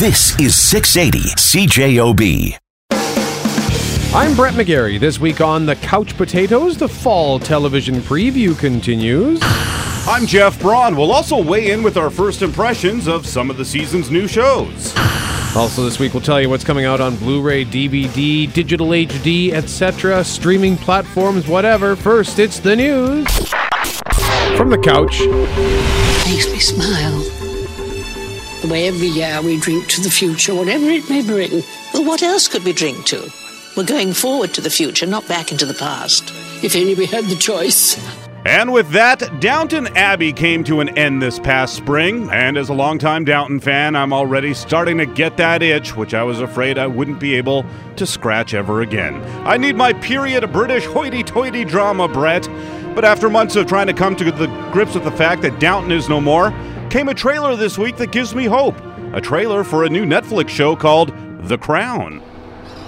This is 680 CJOB. I'm Brett McGarry. This week on The Couch Potatoes, the fall television preview continues. I'm Jeff Braun. We'll also weigh in with our first impressions of some of the season's new shows. Also, this week we'll tell you what's coming out on Blu ray, DVD, digital HD, etc., streaming platforms, whatever. First, it's the news. From the couch, makes me smile. The way every year we drink to the future, whatever it may bring. Well, what else could we drink to? We're going forward to the future, not back into the past. If only we had the choice. And with that, Downton Abbey came to an end this past spring, and as a longtime Downton fan, I'm already starting to get that itch, which I was afraid I wouldn't be able to scratch ever again. I need my period of British hoity toity drama, Brett. But after months of trying to come to the grips with the fact that Downton is no more, came a trailer this week that gives me hope. A trailer for a new Netflix show called The Crown.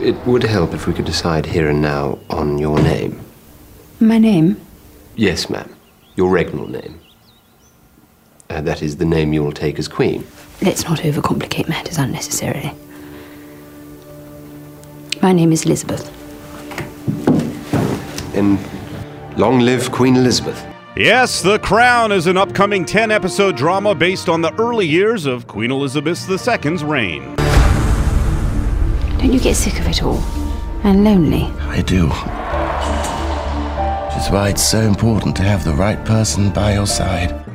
It would help if we could decide here and now on your name. My name? Yes, ma'am. Your regnal name. Uh, that is the name you will take as queen. Let's not overcomplicate matters unnecessarily. My name is Elizabeth. And long live Queen Elizabeth. Yes, The Crown is an upcoming 10 episode drama based on the early years of Queen Elizabeth II's reign. Don't you get sick of it all? And lonely? I do. Which is why it's so important to have the right person by your side.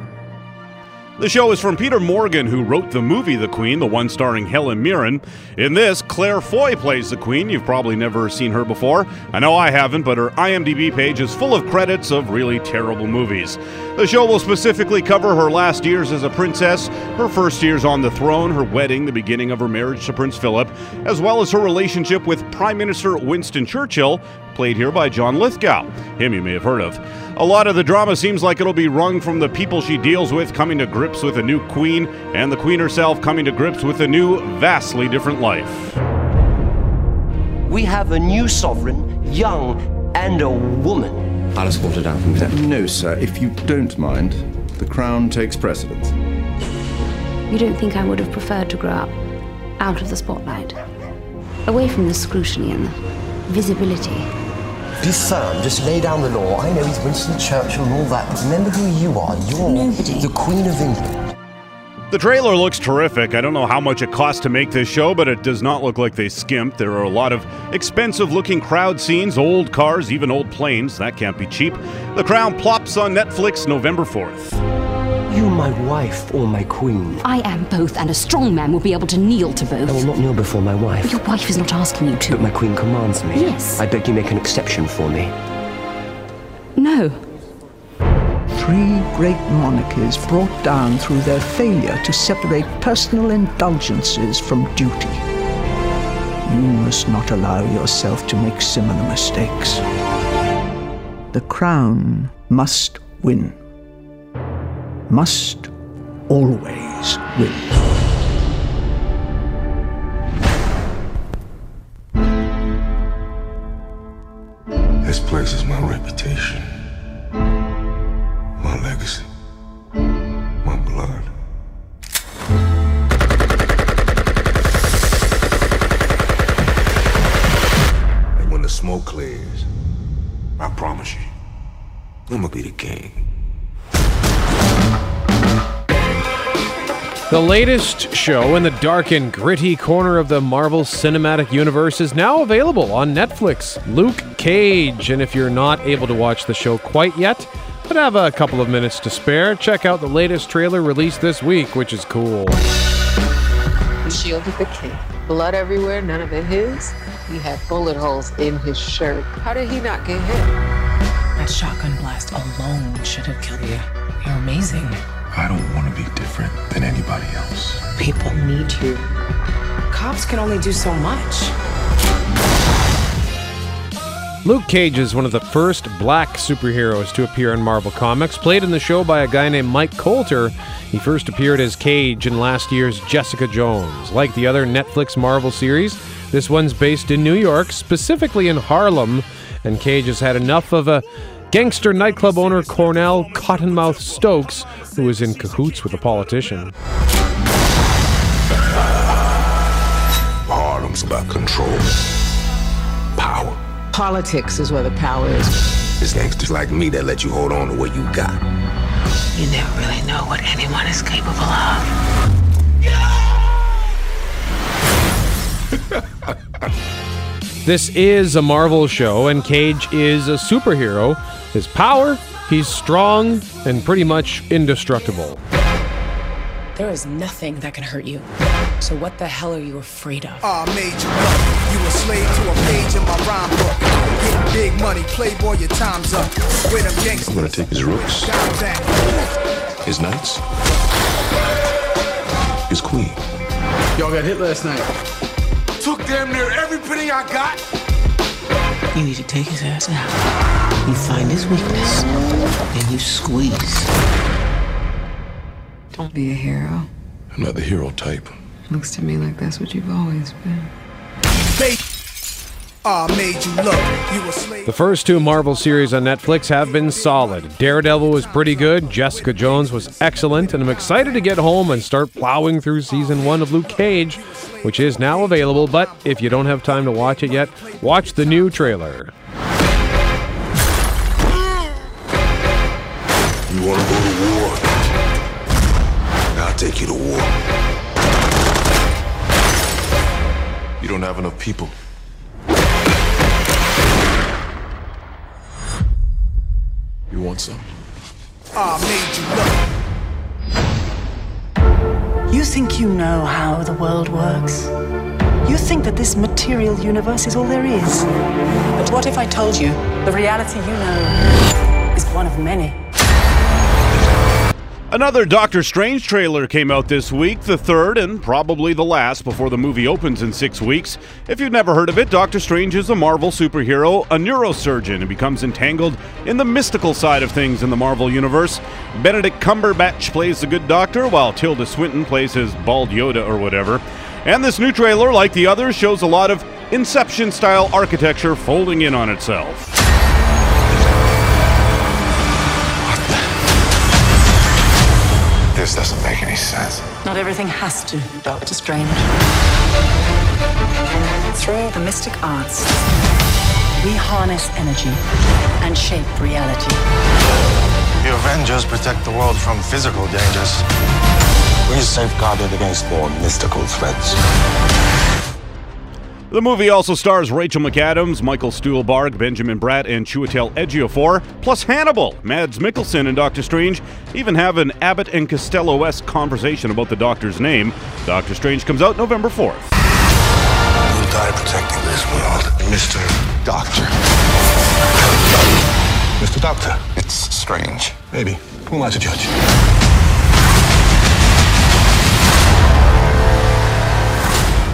The show is from Peter Morgan, who wrote the movie The Queen, the one starring Helen Mirren. In this, Claire Foy plays the Queen. You've probably never seen her before. I know I haven't, but her IMDb page is full of credits of really terrible movies. The show will specifically cover her last years as a princess, her first years on the throne, her wedding, the beginning of her marriage to Prince Philip, as well as her relationship with Prime Minister Winston Churchill, played here by John Lithgow. Him you may have heard of. A lot of the drama seems like it'll be wrung from the people she deals with coming to grips with a new queen, and the queen herself coming to grips with a new, vastly different life. We have a new sovereign, young, and a woman. I'll escort her down from there. No, sir. If you don't mind, the crown takes precedence. You don't think I would have preferred to grow up out of the spotlight? Away from the scrutiny and the visibility? Be firm, just lay down the law. I know he's Winston Churchill and all that, but remember who you are. You're Nobody. the Queen of England. The trailer looks terrific. I don't know how much it cost to make this show, but it does not look like they skimped. There are a lot of expensive looking crowd scenes, old cars, even old planes. That can't be cheap. The Crown plops on Netflix November 4th. You my wife or my queen? I am both, and a strong man will be able to kneel to both. I will not kneel before my wife. Your wife is not asking you to. But my queen commands me. Yes. I beg you make an exception for me. No. Three great monarchies brought down through their failure to separate personal indulgences from duty. You must not allow yourself to make similar mistakes. The crown must win. Must always win. This place is my latest show in the dark and gritty corner of the Marvel Cinematic Universe is now available on Netflix. Luke Cage. And if you're not able to watch the show quite yet, but have a couple of minutes to spare, check out the latest trailer released this week, which is cool. The shield of the king. Blood everywhere, none of it his. He had bullet holes in his shirt. How did he not get hit? That shotgun blast alone should have killed you. You're amazing. I don't want to be different than anybody else. People need you. Cops can only do so much. Luke Cage is one of the first black superheroes to appear in Marvel Comics, played in the show by a guy named Mike Colter. He first appeared as Cage in last year's Jessica Jones. Like the other Netflix Marvel series, this one's based in New York, specifically in Harlem, and Cage has had enough of a gangster nightclub owner Cornell Cottonmouth Stokes, who is in cahoots with a politician. Control. Power. Politics is where the power is. It's gangsters like me that let you hold on to what you got. You never really know what anyone is capable of. This is a Marvel show, and Cage is a superhero. His power, he's strong and pretty much indestructible. There is nothing that can hurt you. So what the hell are you afraid of? I made you up. You a slave to a page in my rhyme book. Getting big money, playboy, your time's up. With them gangsters. I'm gonna take his rooks, his knights, his queen. Y'all got hit last night. Took damn near every penny I got. You need to take his ass out. You find his weakness, and you squeeze. Don't be a hero. I'm not the hero type. Looks to me like that's what you've always been. Made, The first two Marvel series on Netflix have been solid. Daredevil was pretty good, Jessica Jones was excellent, and I'm excited to get home and start plowing through season one of Luke Cage, which is now available. But if you don't have time to watch it yet, watch the new trailer. You wanna go to war? I'll take you to war. You don't have enough people. Want some? I made you look. You think you know how the world works? You think that this material universe is all there is? But what if I told you the reality you know is one of many? Another Doctor Strange trailer came out this week, the third and probably the last before the movie opens in six weeks. If you've never heard of it, Doctor Strange is a Marvel superhero, a neurosurgeon, and becomes entangled in the mystical side of things in the Marvel Universe. Benedict Cumberbatch plays the good doctor, while Tilda Swinton plays his bald Yoda or whatever. And this new trailer, like the others, shows a lot of Inception style architecture folding in on itself. This doesn't make any sense. Not everything has to, Doctor Strange. Through the mystic arts, we harness energy and shape reality. The Avengers protect the world from physical dangers. We safeguard it against more mystical threats. The movie also stars Rachel McAdams, Michael Stuhlbarg, Benjamin Bratt, and Chiwetel Ejiofor, plus Hannibal, Mads Mikkelsen, and Doctor Strange even have an Abbott and Costello-esque conversation about the Doctor's name. Doctor Strange comes out November 4th. You'll die protecting this world, Mr. Doctor. Mr. Doctor. It's strange. Maybe. Who am I to judge?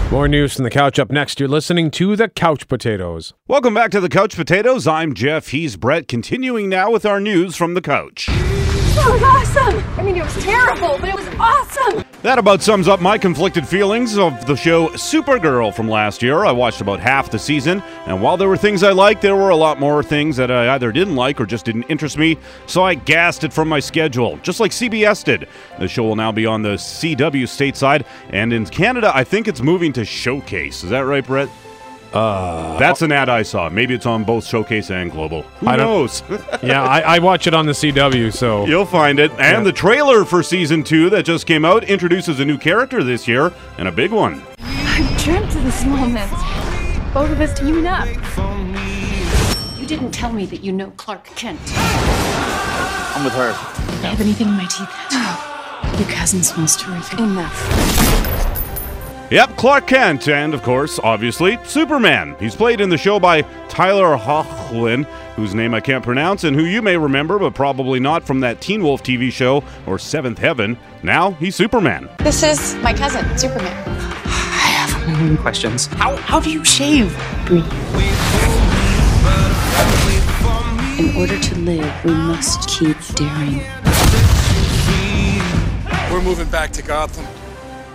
More news from the couch up next. You're listening to the Couch Potatoes. Welcome back to the Couch Potatoes. I'm Jeff. He's Brett. Continuing now with our news from the couch. That was awesome! I mean, it was terrible, but it was awesome! That about sums up my conflicted feelings of the show Supergirl from last year. I watched about half the season, and while there were things I liked, there were a lot more things that I either didn't like or just didn't interest me, so I gassed it from my schedule, just like CBS did. The show will now be on the CW stateside, and in Canada, I think it's moving to Showcase. Is that right, Brett? Uh, That's an ad I saw. Maybe it's on both Showcase and Global. Who I don't- knows? yeah, I, I watch it on the CW, so You'll find it. And Yeah. the trailer for season two that just came out introduces a new character this year, and a big one. I dreamt of this moment. Both of us teaming up. You didn't tell me that you know Clark Kent. I'm with her. I have anything in my teeth. Your cousin smells terrific. Enough. Yep, Clark Kent, and of course, obviously, Superman. He's played in the show by Tyler Hoechlin, whose name I can't pronounce, and who you may remember, but probably not from that Teen Wolf TV show or Seventh Heaven. Now he's Superman. This is my cousin, Superman. I have a million questions. How how do you shave? In order to live, we must keep daring. We're moving back to Gotham.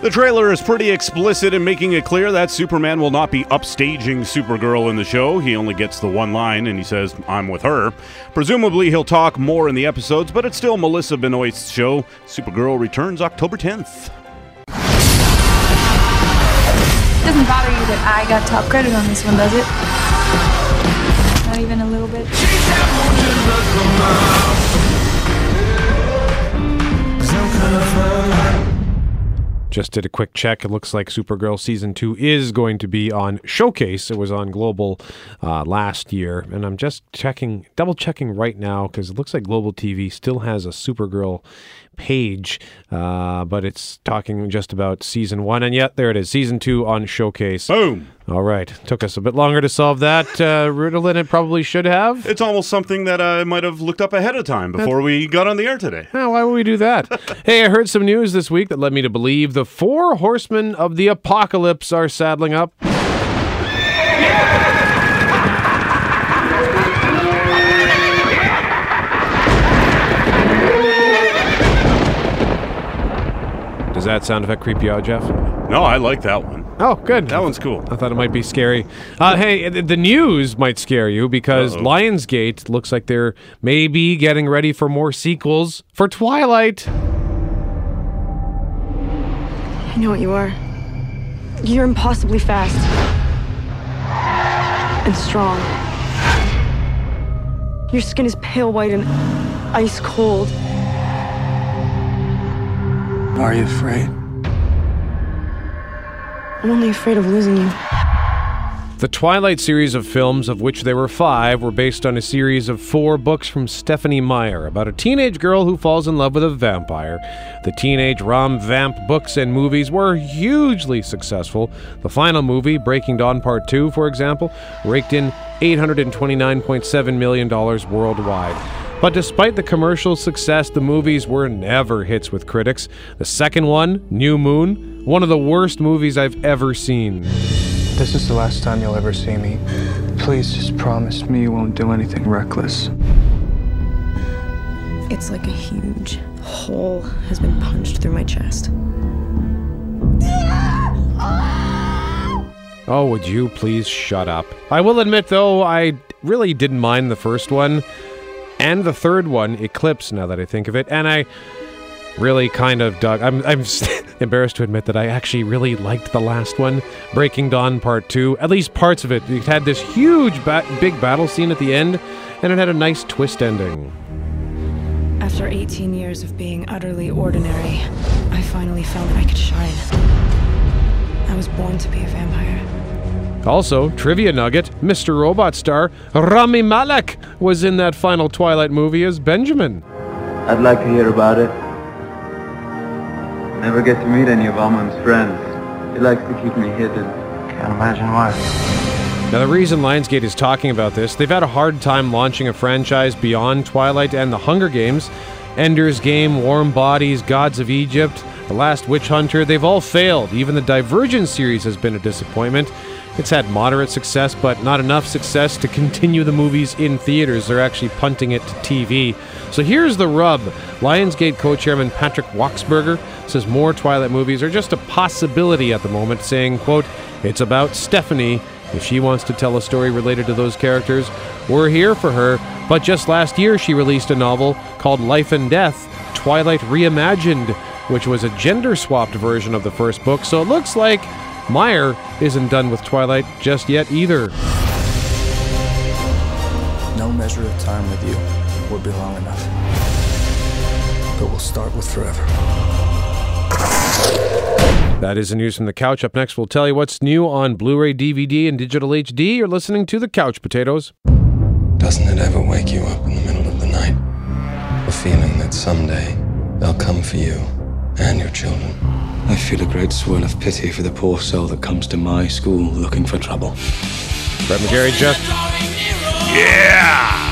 The trailer is pretty explicit in making it clear that Superman will not be upstaging Supergirl in the show. He only gets the one line and he says, I'm with her. Presumably, he'll talk more in the episodes, but it's still Melissa Benoist's show. Supergirl returns October 10th. Doesn't bother you that I got top credit on this one, does it? Not even a little bit. Just did a quick check. It looks like Supergirl season two is going to be on Showcase. It was on Global uh, last year, and I'm just checking, double checking right now because it looks like Global TV still has a Supergirl page, uh, but it's talking just about season one. And yet, there it is, season two on Showcase. Boom. All right. Took us a bit longer to solve that uh, riddle than it probably should have. It's almost something that I might have looked up ahead of time before we got on the air today. Oh, why would we do that? hey, I heard some news this week that led me to believe the four horsemen of the apocalypse are saddling up. Does that sound effect creep you out, Jeff? No, I like that one. Oh, good. That one's cool. I thought it might be scary. Uh, hey, the news might scare you because Uh-oh. Lionsgate looks like they're maybe getting ready for more sequels for Twilight. I know what you are. You're impossibly fast. And strong. Your skin is pale white and ice cold. Are you afraid? I'm only afraid of losing you. The Twilight series of films, of which there were five, were based on a series of four books from Stephanie Meyer about a teenage girl who falls in love with a vampire. The teenage rom vamp books and movies were hugely successful. The final movie, Breaking Dawn Part 2, for example, raked in $829.7 million worldwide. But despite the commercial success, the movies were never hits with critics. The second one, New Moon, one of the worst movies I've ever seen. This is the last time you'll ever see me. Please just promise me you won't do anything reckless. It's like a huge hole has been punched through my chest. Oh, would you please shut up? I will admit, though, I really didn't mind the first one and the third one, Eclipse, now that I think of it, and I really kind of dug. I'm, I'm embarrassed to admit that I actually really liked the last one, Breaking Dawn Part 2, at least parts of it. It had this huge, ba- big battle scene at the end, and it had a nice twist ending. After 18 years of being utterly ordinary, I finally that I could shine. I was born to be a vampire. Also, trivia nugget Mr. Robot star Rami Malek was in that final Twilight movie as Benjamin. I'd like to hear about it. Never get to meet any of Amun's friends. He likes to keep me hidden. Can't imagine why. Now, the reason Lionsgate is talking about this, they've had a hard time launching a franchise beyond Twilight and the Hunger Games. Ender's Game, Warm Bodies, Gods of Egypt, The Last Witch Hunter, they've all failed. Even the Divergent series has been a disappointment. It's had moderate success, but not enough success to continue the movies in theaters. They're actually punting it to TV. So here's the rub Lionsgate co chairman Patrick Wachsberger says more Twilight movies are just a possibility at the moment, saying, quote, It's about Stephanie. If she wants to tell a story related to those characters, we're here for her. But just last year, she released a novel called Life and Death Twilight Reimagined, which was a gender swapped version of the first book. So it looks like Meyer isn't done with Twilight just yet either. No measure of time with you would be long enough. But we'll start with forever. That is the news from the couch. Up next, we'll tell you what's new on Blu ray, DVD, and digital HD. You're listening to The Couch Potatoes. Doesn't it ever wake you up in the middle of the night? A feeling that someday they'll come for you and your children. I feel a great swirl of pity for the poor soul that comes to my school looking for trouble. Brett McGarry, Jeff. Yeah!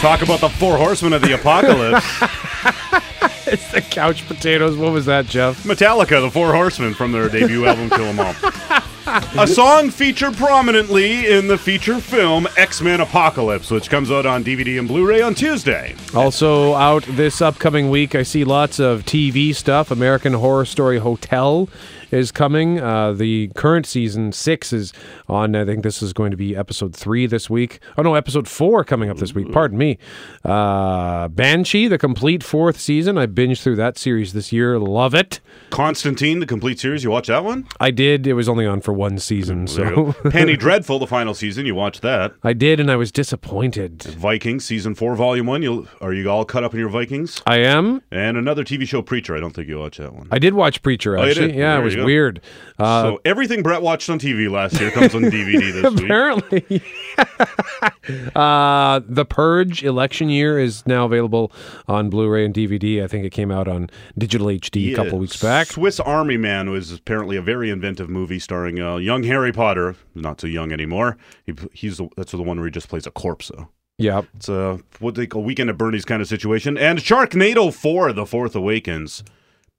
Talk about the four horsemen of the apocalypse. it's the Couch Potatoes. What was that, Jeff? Metallica, the Four Horsemen from their debut album Kill 'Em All. A song featured prominently in the feature film X Men Apocalypse, which comes out on DVD and Blu ray on Tuesday. Also out this upcoming week, I see lots of TV stuff. American Horror Story Hotel is coming. Uh, the current season six is on. I think this is going to be episode three this week. Oh no, episode four coming up this week. Pardon me. Uh, Banshee, the complete fourth season. I binged through that series this year. Love it. Constantine, the complete series. You watch that one? I did. It was only on for one season. So. Penny Dreadful, the final season. You watched that. I did, and I was disappointed. Vikings season four, volume one. You are you all caught up in your Vikings? I am. And another TV show, Preacher. I don't think you watched that one. I did watch Preacher. Oh, Actually, did? yeah, There it was go. weird. Uh, so everything Brett watched on TV last year comes on DVD this week. Apparently, uh, the Purge election year is now available on Blu-ray and DVD. I think it came out on digital HD a couple weeks back. Swiss Army Man was apparently a very inventive movie starring uh, young Harry Potter, not so young anymore. He, he's the, that's the one where he just plays a corpse though. Yeah, It's a what they call weekend at Bernie's kind of situation. And Sharknado Four: The Fourth Awakens.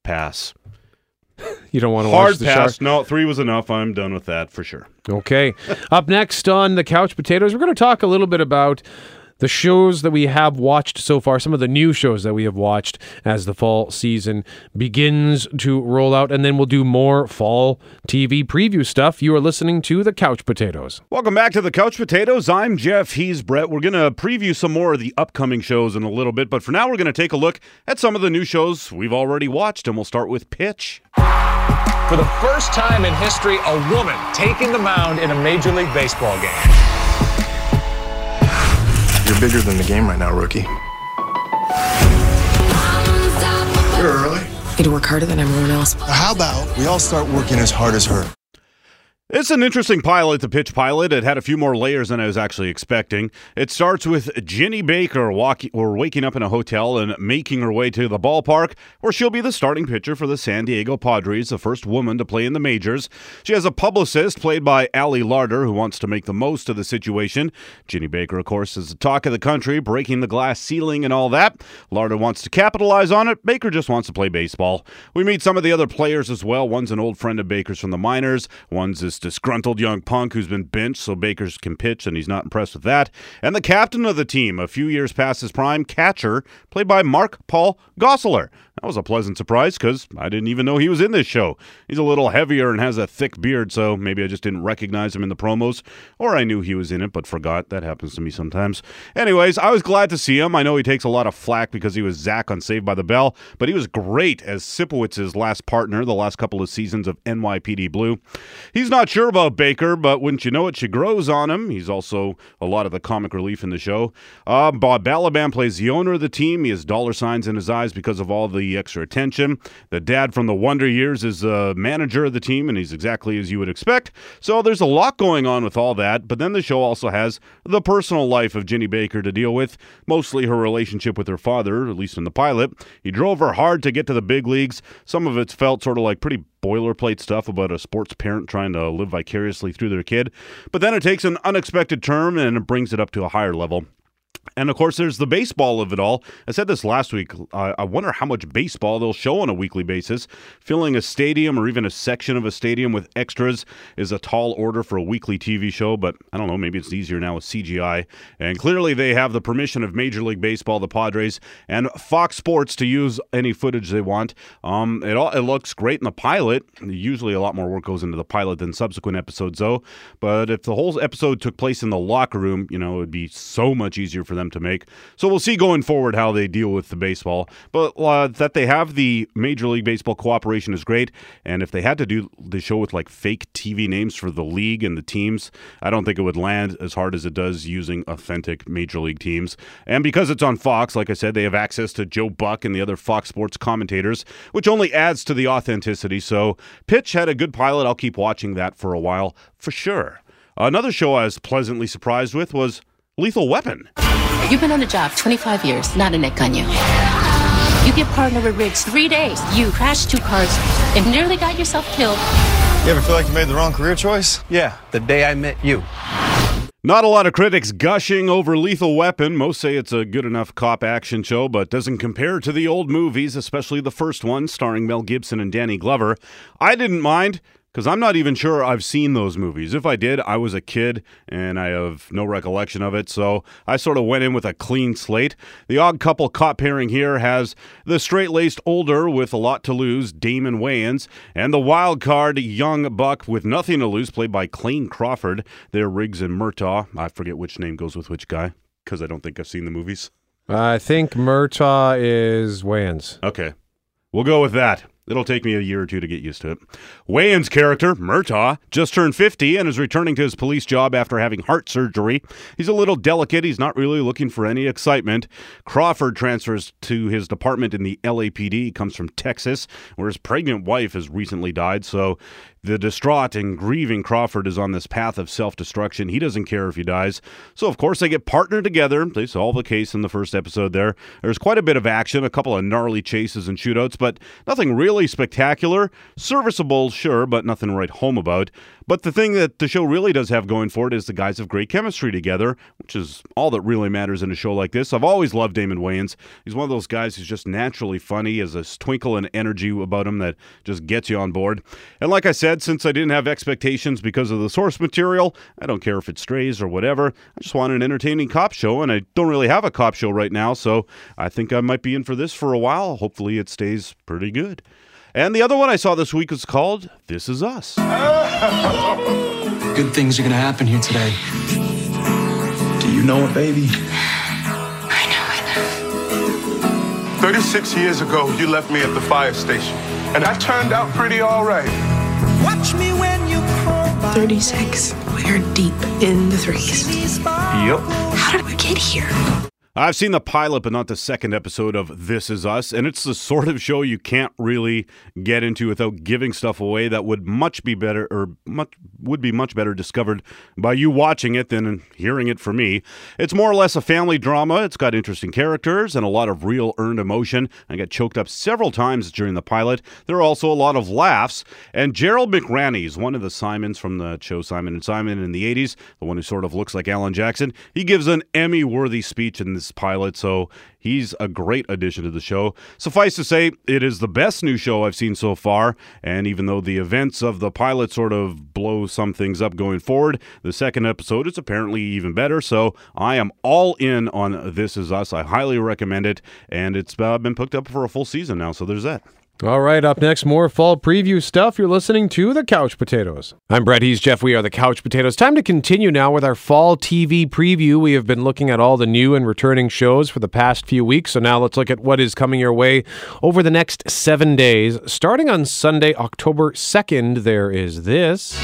Pass. You don't want to Hard watch the pass. shark. No, three was enough. I'm done with that for sure. Okay. Up next on the Couch Potatoes, we're going to talk a little bit about the shows that we have watched so far, some of the new shows that we have watched as the fall season begins to roll out, and then we'll do more fall TV preview stuff. You are listening to the Couch Potatoes. Welcome back to the Couch Potatoes. I'm Jeff. He's Brett. We're going to preview some more of the upcoming shows in a little bit, but for now, we're going to take a look at some of the new shows we've already watched, and we'll start with Pitch. For the first time in history, a woman taking the mound in a Major League Baseball game. You're bigger than the game right now, rookie. You're early. Need to work harder than everyone else. How about we all start working as hard as her? It's an interesting pilot, the pitch pilot. It had a few more layers than I was actually expecting. It starts with Ginny Baker walking or waking up in a hotel and making her way to the ballpark, where she'll be the starting pitcher for the San Diego Padres, the first woman to play in the majors. She has a publicist played by Ali Larter who wants to make the most of the situation. Ginny Baker, of course, is the talk of the country, breaking the glass ceiling and all that. Larter wants to capitalize on it. Baker just wants to play baseball. We meet some of the other players as well. One's an old friend of Baker's from the minors. One's this disgruntled young punk who's been benched so Baker's can pitch, and he's not impressed with that. And the captain of the team, a few years past his prime, catcher, played by Mark Paul Gosselaar. That was a pleasant surprise because I didn't even know he was in this show. He's a little heavier and has a thick beard, so maybe I just didn't recognize him in the promos, or I knew he was in it but forgot. That happens to me sometimes. Anyways, I was glad to see him. I know he takes a lot of flack because he was Zach on Saved by the Bell, but he was great as Sipowicz's last partner the last couple of seasons of NYPD Blue. He's not sure about Baker, but wouldn't you know it, she grows on him. He's also a lot of the comic relief in the show. Uh, Bob Balaban plays the owner of the team. He has dollar signs in his eyes because of all the extra attention. The dad from the Wonder Years is the manager of the team, and he's exactly as you would expect. So there's a lot going on with all that, but then the show also has the personal life of Ginny Baker to deal with, mostly her relationship with her father, at least in the pilot. He drove her hard to get to the big leagues. Some of it's felt sort of like pretty boilerplate stuff about a sports parent trying to live vicariously through their kid. But then it takes an unexpected turn and it brings it up to a higher level. And of course, there's the baseball of it all. I said this last week. I wonder how much baseball they'll show on a weekly basis. Filling a stadium or even a section of a stadium with extras is a tall order for a weekly TV show, but I don't know. Maybe it's easier now with CGI. And clearly, they have the permission of Major League Baseball, the Padres, and Fox Sports to use any footage they want. Um, it all it looks great in the pilot. Usually, a lot more work goes into the pilot than subsequent episodes, though. But if the whole episode took place in the locker room, you know, it'd be so much easier for them to make. So we'll see going forward how they deal with the baseball. But uh, that they have the Major League Baseball cooperation is great. And if they had to do the show with like fake TV names for the league and the teams, I don't think it would land as hard as it does using authentic Major League teams. And because it's on Fox, like I said, they have access to Joe Buck and the other Fox Sports commentators, which only adds to the authenticity. So Pitch had a good pilot. I'll keep watching that for a while for sure. Another show I was pleasantly surprised with was Lethal Weapon. You've been on the job 25 years, not a neck on you. You get partnered with Riggs three days. You crashed two cars and nearly got yourself killed. You ever feel like you made the wrong career choice? Yeah, the day I met you. Not a lot of critics gushing over Lethal Weapon. Most say it's a good enough cop action show, but doesn't compare to the old movies, especially the first one starring Mel Gibson and Danny Glover. I didn't mind because I'm not even sure I've seen those movies. If I did, I was a kid and I have no recollection of it, so I sort of went in with a clean slate. The odd couple cop pairing here has the straight laced older with a lot to lose, Damon Wayans, and the wild card young buck with nothing to lose, played by Clayne Crawford. They're Riggs and Murtaugh. I forget which name goes with which guy because I don't think I've seen the movies. I think Murtaugh is Wayans. Okay. We'll go with that. It'll take me a year or two to get used to it. Wayans' character, Murtaugh, just turned 50 and is returning to his police job after having heart surgery. He's a little delicate. He's not really looking for any excitement. Crawford transfers to his department in the LAPD. He comes from Texas, where his pregnant wife has recently died. So the distraught and grieving Crawford is on this path of self destruction. He doesn't care if he dies. So, of course, they get partnered together. They solve the case in the first episode there. There's quite a bit of action, a couple of gnarly chases and shootouts, but nothing really spectacular. Serviceable, sure, but nothing write home about. But the thing that the show really does have going for it is the guys have great chemistry together, which is all that really matters in a show like this. I've always loved Damon Wayans. He's one of those guys who's just naturally funny, has a twinkle and energy about him that just gets you on board. And like I said, since I didn't have expectations because of the source material, I don't care if it strays or whatever. I just want an entertaining cop show, and I don't really have a cop show right now, so I think I might be in for this for a while. Hopefully, it stays pretty good. And the other one I saw this week was called This Is Us. Good things are gonna happen here today. Do you know it, baby? I know it. 36 years ago, you left me at the fire station, and I turned out pretty all right. Watch me when you call 36. We're deep in the threes. Yep. How did we get here? I've seen the pilot, but not the second episode of This Is Us, and it's the sort of show you can't really get into without giving stuff away that would much be better, or much would be much better discovered by you watching it than hearing it from me. It's more or less a family drama. It's got interesting characters and a lot of real earned emotion. I got choked up several times during the pilot. There are also a lot of laughs, and Gerald McRaney is one of the Simons from the show Simon and Simon in the '80s, the one who sort of looks like Alan Jackson. He gives an Emmy-worthy speech in pilot, so he's a great addition to the show. Suffice to say, it is the best new show I've seen so far, and even though the events of the pilot sort of blow some things up going forward, the second episode is apparently even better, so I am all in on This Is Us. I highly recommend it, and it's uh, been picked up for a full season now, so there's that. All right, up next, more fall preview stuff. You're listening to The Couch Potatoes. I'm Brett. He's Jeff. We are The Couch Potatoes. Time to continue now with our fall TV preview. We have been looking at all the new and returning shows for the past few weeks. So now let's look at what is coming your way over the next seven days. Starting on Sunday, October 2nd, there is this.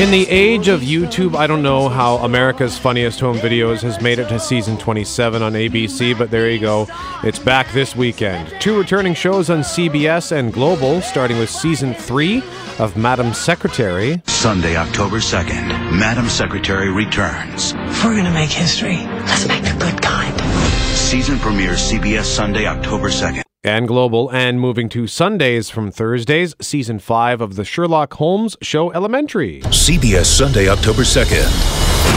In the age of YouTube, I don't know how America's Funniest Home Videos has made it to season 27 on ABC, but there you go. It's back this weekend. Two returning shows on CBS and Global, starting with season 3 of Madam Secretary. Sunday, October 2nd, Madam Secretary returns. If we're gonna make history, let's make the good kind. Season premiere CBS Sunday, October 2nd. And Global, and moving to Sundays from Thursdays, season 5 of the Sherlock Holmes show Elementary. CBS Sunday, October 2nd,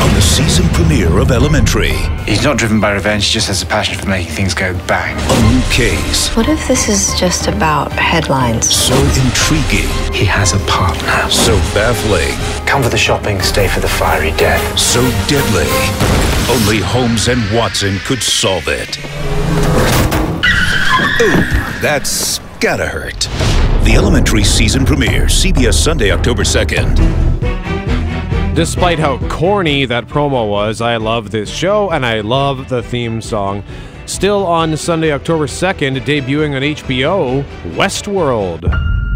on the season premiere of Elementary. He's not driven by revenge, he just has a passion for making things go bang. A new case, What if this is just about headlines? so intriguing, He has a partner. so baffling, Come for the shopping, stay for the fiery death. so deadly. Only Holmes and Watson could solve it. Ooh, that's gotta hurt. The Elementary season premiere, CBS Sunday, October 2nd. Despite how corny that promo was, I love this show and I love the theme song. Still on Sunday, October 2nd, debuting on HBO, Westworld.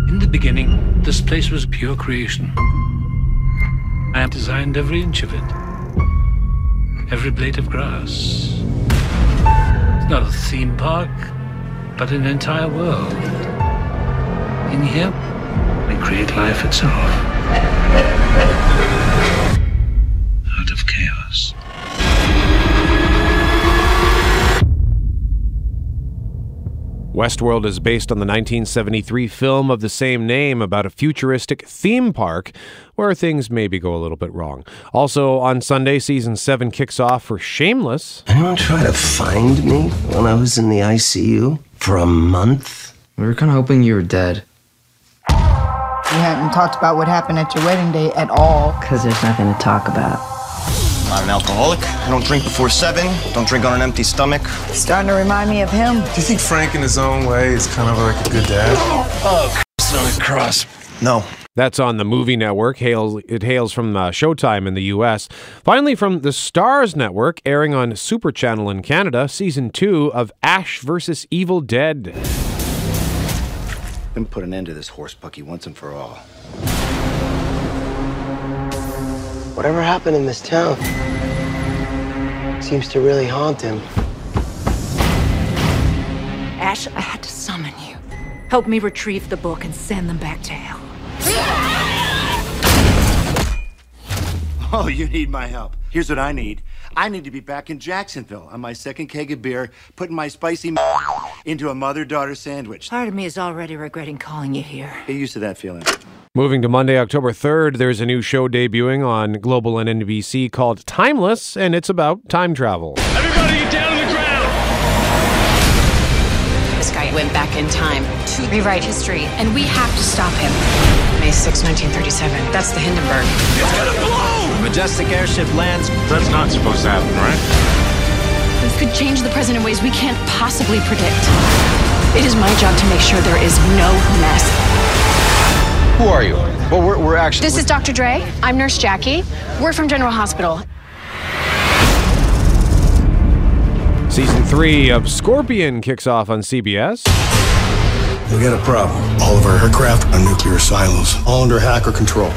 In the beginning, this place was pure creation. I have designed every inch of it, every blade of grass. It's not a theme park, but an entire world. In here, we create life itself. Westworld is based on the 1973 film of the same name about a futuristic theme park where things maybe go a little bit wrong. Also on Sunday, season 7 kicks off for Shameless. Anyone try to find me when I was in the ICU for a month? We were kind of hoping you were dead. We hadn't talked about what happened at your wedding day at all. Because there's nothing to talk about. I'm not an alcoholic. I don't drink before seven. Don't drink on an empty stomach. Starting to remind me of him. Do you think Frank, in his own way, is kind of like a good dad? Oh, on a cross. No. That's on the Movie Network. Hails, it hails from uh, Showtime in the U.S. Finally, from the Starz Network, airing on Super Channel in Canada, season two of Ash vs. Evil Dead. Then put an end to this horse bucky once and for all. Whatever happened in this town seems to really haunt him. Ash, I had to summon you. Help me retrieve the book and send them back to hell. Oh, you need my help. Here's what I need. I need to be back in Jacksonville on my second keg of beer, putting my spicy into a mother-daughter sandwich. Part of me is already regretting calling you here. Get used to that feeling. Moving to Monday, October 3rd, there's a new show debuting on Global and NBC called Timeless, and it's about time travel. Everybody get down on the ground! This guy went back in time to rewrite history, and we have to stop him. May 6, 1937. That's the Hindenburg. It's gonna blow! Majestic airship lands. That's not supposed to happen, right? This could change the present in ways we can't possibly predict. It is my job to make sure there is no mess. Who are you? Well, we're, we're actually. This is Dr. Dre. I'm Nurse Jackie. We're from General Hospital. Season three of Scorpion kicks off on CBS. We got a problem. All of our aircraft are nuclear silos, all under hacker control.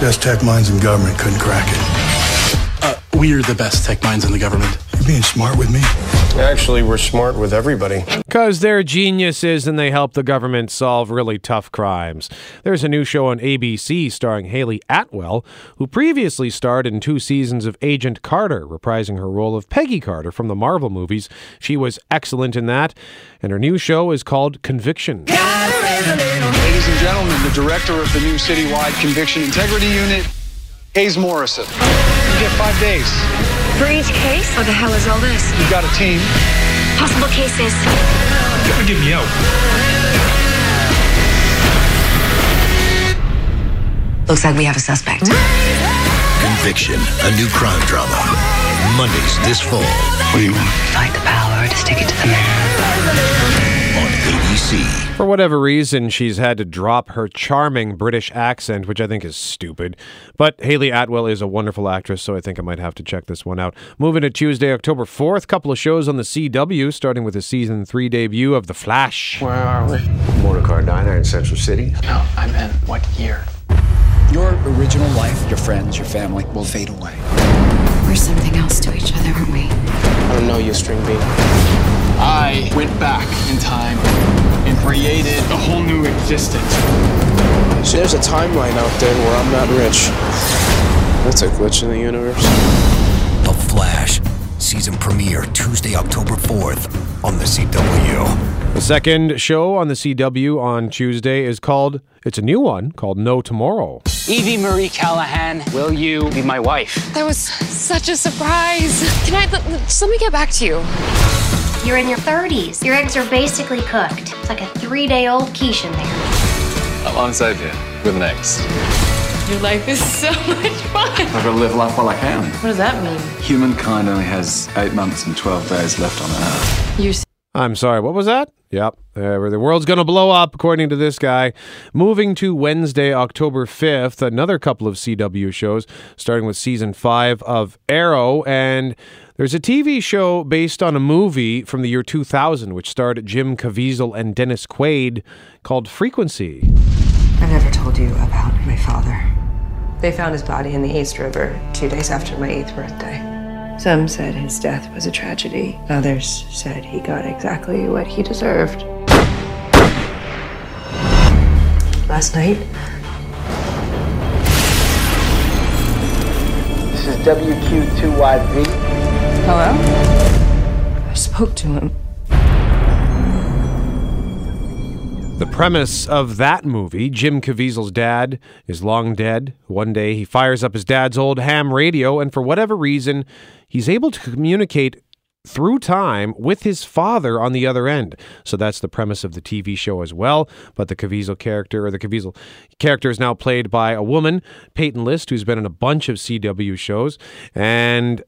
Best tech minds in government couldn't crack it. Uh, we're the best tech minds in the government. You're being smart with me? Actually, we're smart with everybody. Because they're geniuses and they help the government solve really tough crimes. There's a new show on ABC starring Hayley Atwell, who previously starred in two seasons of Agent Carter, reprising her role of Peggy Carter from the Marvel movies. She was excellent in that, and her new show is called Conviction. Ladies gentlemen, the director of the new citywide conviction integrity unit, Hayes Morrison. You get five days. For each case? What the hell is all this? You've got a team. Possible cases. You gotta get me out. Looks like we have a suspect. Conviction, a new crime drama. Mondays this fall. What do you want? Fight the power to stick it to the man. On For whatever reason, she's had to drop her charming British accent, which I think is stupid. But Hayley Atwell is a wonderful actress, so I think I might have to check this one out. Moving to Tuesday, October 4th, couple of shows on the CW, starting with the season three debut of The Flash. Where are we? Motorcar diner in Central City. No, I meant what year? Your original life, your friends, your family will fade away. We're something else to each other, aren't we? I don't know you, String Bean. I went back in time and created a whole new existence. So there's a timeline out there where I'm not rich. That's a glitch in the universe. The Flash. Season premiere Tuesday, October 4th on the CW. The second show on the CW on Tuesday is called, it's a new one called No Tomorrow. Evie Marie Callahan, will you be my wife? That was such a surprise. Can I let, just let me get back to you? You're in your 30s. Your eggs are basically cooked. It's like a three day old quiche in there. I'm on side here with an ex. Your life is so much fun. I've got to live life while I can. What does that mean? Humankind only has eight months and 12 days left on Earth. You're I'm sorry, what was that? Yep, uh, the world's going to blow up, according to this guy. Moving to Wednesday, October 5th, another couple of CW shows, starting with season five of Arrow. And there's a TV show based on a movie from the year 2000, which starred Jim Caviezel and Dennis Quaid, called Frequency. I never told you about my father. They found his body in the East River two days after my eighth birthday. Some said his death was a tragedy. Others said he got exactly what he deserved. Last night, This is WQ2YV. Hello? I spoke to him. The premise of that movie, Jim Caviezel's dad is long dead. One day he fires up his dad's old ham radio, and for whatever reason, he's able to communicate through time with his father on the other end. So that's the premise of the TV show as well. But the Caviezel character, or the Caviezel character, is now played by a woman, Peyton List, who's been in a bunch of CW shows. And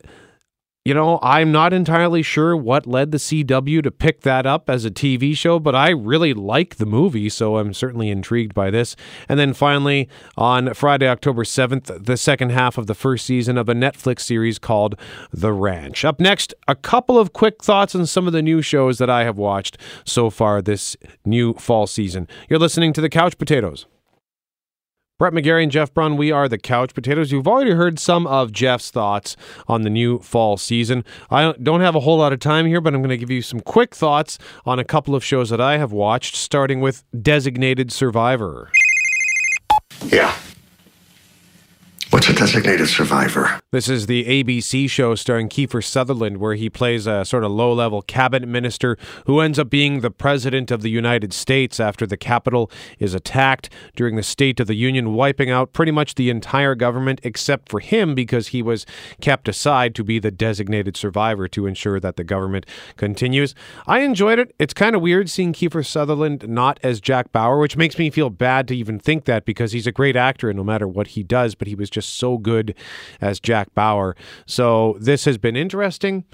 you know, I'm not entirely sure what led the CW to pick that up as a TV show, but I really like the movie, so I'm certainly intrigued by this. And then finally, on Friday, October 7th, the second half of the first season of a Netflix series called The Ranch. Up next, a couple of quick thoughts on some of the new shows that I have watched so far this new fall season. You're listening to The Couch Potatoes. Brett McGarry and Jeff Braun, we are the Couch Potatoes. You've already heard some of Jeff's thoughts on the new fall season. I don't have a whole lot of time here, but I'm going to give you some quick thoughts on a couple of shows that I have watched, starting with Designated Survivor. Yeah. What's a designated survivor? This is the ABC show starring Kiefer Sutherland, where he plays a sort of low level cabinet minister who ends up being the president of the United States after the Capitol is attacked during the State of the Union, wiping out pretty much the entire government except for him because he was kept aside to be the designated survivor to ensure that the government continues. I enjoyed it. It's kind of weird seeing Kiefer Sutherland not as Jack Bauer, which makes me feel bad to even think that because he's a great actor and no matter what he does, but he was just so good as Jack Bauer. So this has been interesting.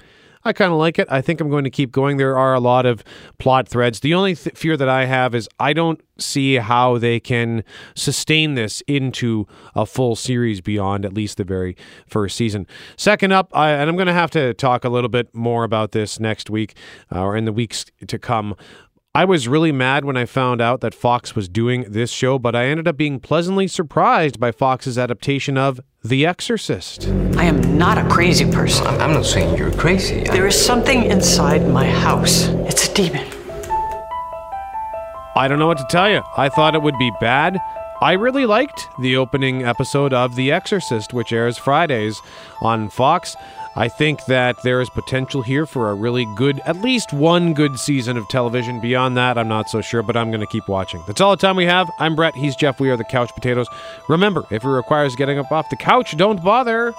I kind of like it. I think I'm going to keep going. There are a lot of plot threads. The only th- fear that I have is I don't see how they can sustain this into a full series beyond at least the very first season. Second up, I, and I'm going to have to talk a little bit more about this next week uh, or in the weeks to come. I was really mad when I found out that Fox was doing this show, but I ended up being pleasantly surprised by Fox's adaptation of The Exorcist. I am not a crazy person. I'm not saying you're crazy. There is something inside my house. It's a demon. I don't know what to tell you. I thought it would be bad. I really liked the opening episode of The Exorcist, which airs Fridays on Fox. I think that there is potential here for a really good, at least one good season of television. Beyond that, I'm not so sure, but I'm going to keep watching. That's all the time we have. I'm Brett. He's Jeff. We are the Couch Potatoes. Remember, if it requires getting up off the couch, don't bother.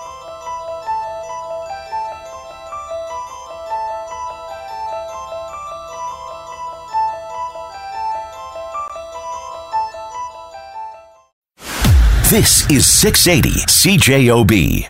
This is 680 CJOB.